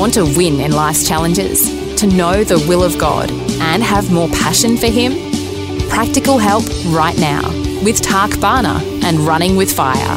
Want to win in life's challenges? To know the will of God and have more passion for Him? Practical help right now with Tak Bhana and Running with Fire.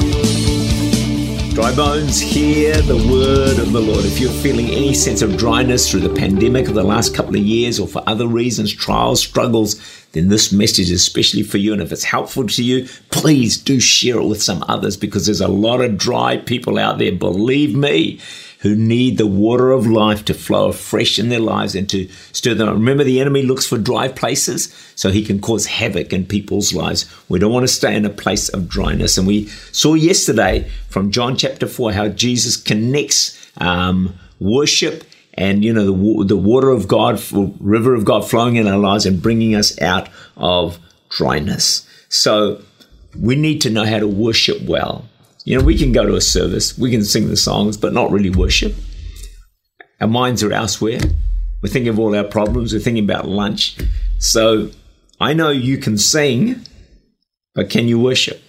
Dry bones, hear the word of the Lord. If you're feeling any sense of dryness through the pandemic of the last couple of years or for other reasons, trials, struggles, then this message is especially for you. And if it's helpful to you, please do share it with some others because there's a lot of dry people out there, believe me, who need the water of life to flow afresh in their lives and to stir them up. Remember, the enemy looks for dry places so he can cause havoc in people's lives. We don't want to stay in a place of dryness. And we saw yesterday from John chapter 4 how Jesus connects um, worship and you know the the water of God, river of God flowing in our lives and bringing us out of dryness. So we need to know how to worship well. You know, we can go to a service, we can sing the songs, but not really worship. Our minds are elsewhere. We're thinking of all our problems. We're thinking about lunch. So I know you can sing, but can you worship?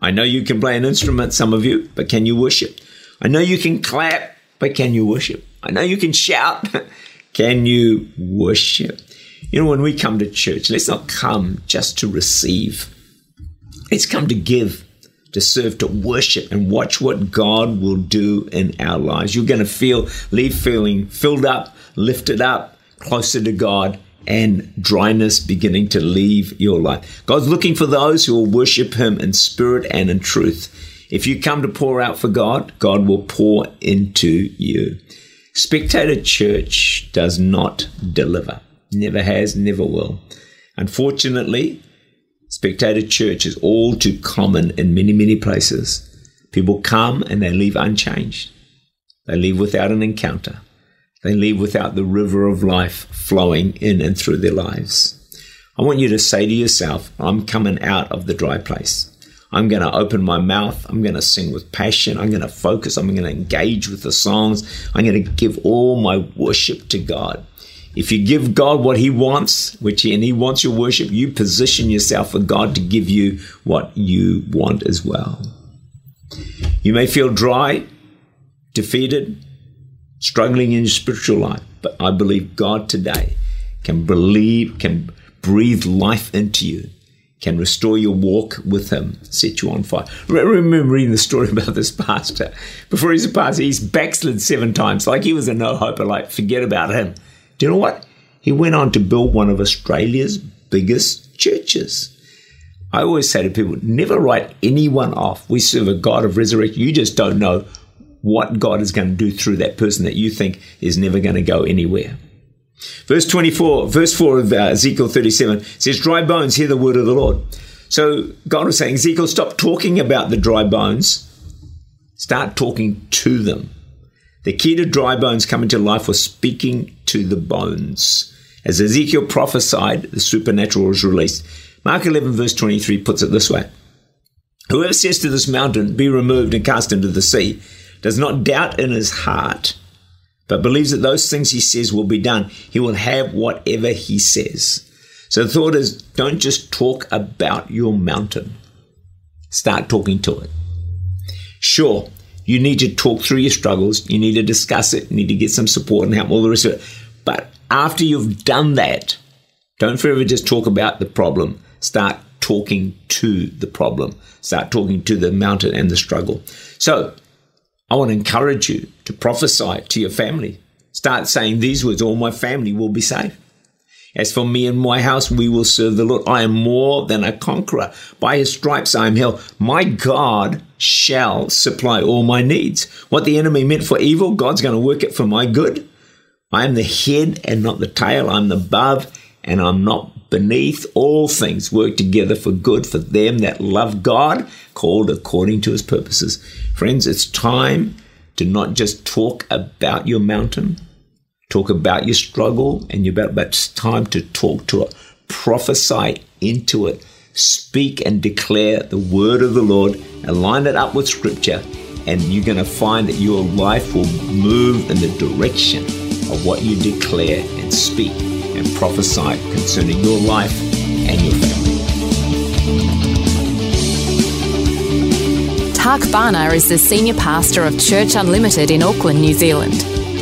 I know you can play an instrument, some of you, but can you worship? I know you can clap, but can you worship? I know you can shout. can you worship? You know, when we come to church, let's not come just to receive. Let's come to give to serve, to worship, and watch what God will do in our lives. You're going to feel, leave feeling filled up, lifted up, closer to God, and dryness beginning to leave your life. God's looking for those who will worship Him in spirit and in truth. If you come to pour out for God, God will pour into you. Spectator church does not deliver, never has, never will. Unfortunately, Spectator church is all too common in many, many places. People come and they leave unchanged. They leave without an encounter. They leave without the river of life flowing in and through their lives. I want you to say to yourself, I'm coming out of the dry place. I'm going to open my mouth. I'm going to sing with passion. I'm going to focus. I'm going to engage with the songs. I'm going to give all my worship to God. If you give God what He wants, which and He wants your worship, you position yourself for God to give you what you want as well. You may feel dry, defeated, struggling in your spiritual life, but I believe God today can believe, can breathe life into you, can restore your walk with Him, set you on fire. Remember reading the story about this pastor. Before he's a pastor, he's backslid seven times, like he was a no hoper, like forget about him. Do you know what? He went on to build one of Australia's biggest churches. I always say to people, never write anyone off. We serve a God of resurrection. You just don't know what God is going to do through that person that you think is never going to go anywhere. Verse 24, verse 4 of uh, Ezekiel 37 says, Dry bones, hear the word of the Lord. So God was saying, Ezekiel, stop talking about the dry bones, start talking to them. The key to dry bones coming to life was speaking to the bones. As Ezekiel prophesied, the supernatural was released. Mark 11, verse 23 puts it this way Whoever says to this mountain, Be removed and cast into the sea, does not doubt in his heart, but believes that those things he says will be done, he will have whatever he says. So the thought is don't just talk about your mountain, start talking to it. Sure, you need to talk through your struggles. You need to discuss it. You need to get some support and help, all the rest of it. But after you've done that, don't forever just talk about the problem. Start talking to the problem. Start talking to the mountain and the struggle. So I want to encourage you to prophesy to your family. Start saying these words, all my family will be safe. As for me and my house, we will serve the Lord. I am more than a conqueror. By his stripes I am healed. My God shall supply all my needs. What the enemy meant for evil, God's going to work it for my good. I am the head and not the tail. I'm the above and I'm not beneath. All things work together for good for them that love God, called according to his purposes. Friends, it's time to not just talk about your mountain, talk about your struggle and your battle, but it's time to talk to it, prophesy into it, speak and declare the word of the Lord, align it up with scripture, and you're going to find that your life will move in the direction of what you declare and speak and prophesy concerning your life and your family. Tak Bhana is the senior pastor of Church Unlimited in Auckland, New Zealand.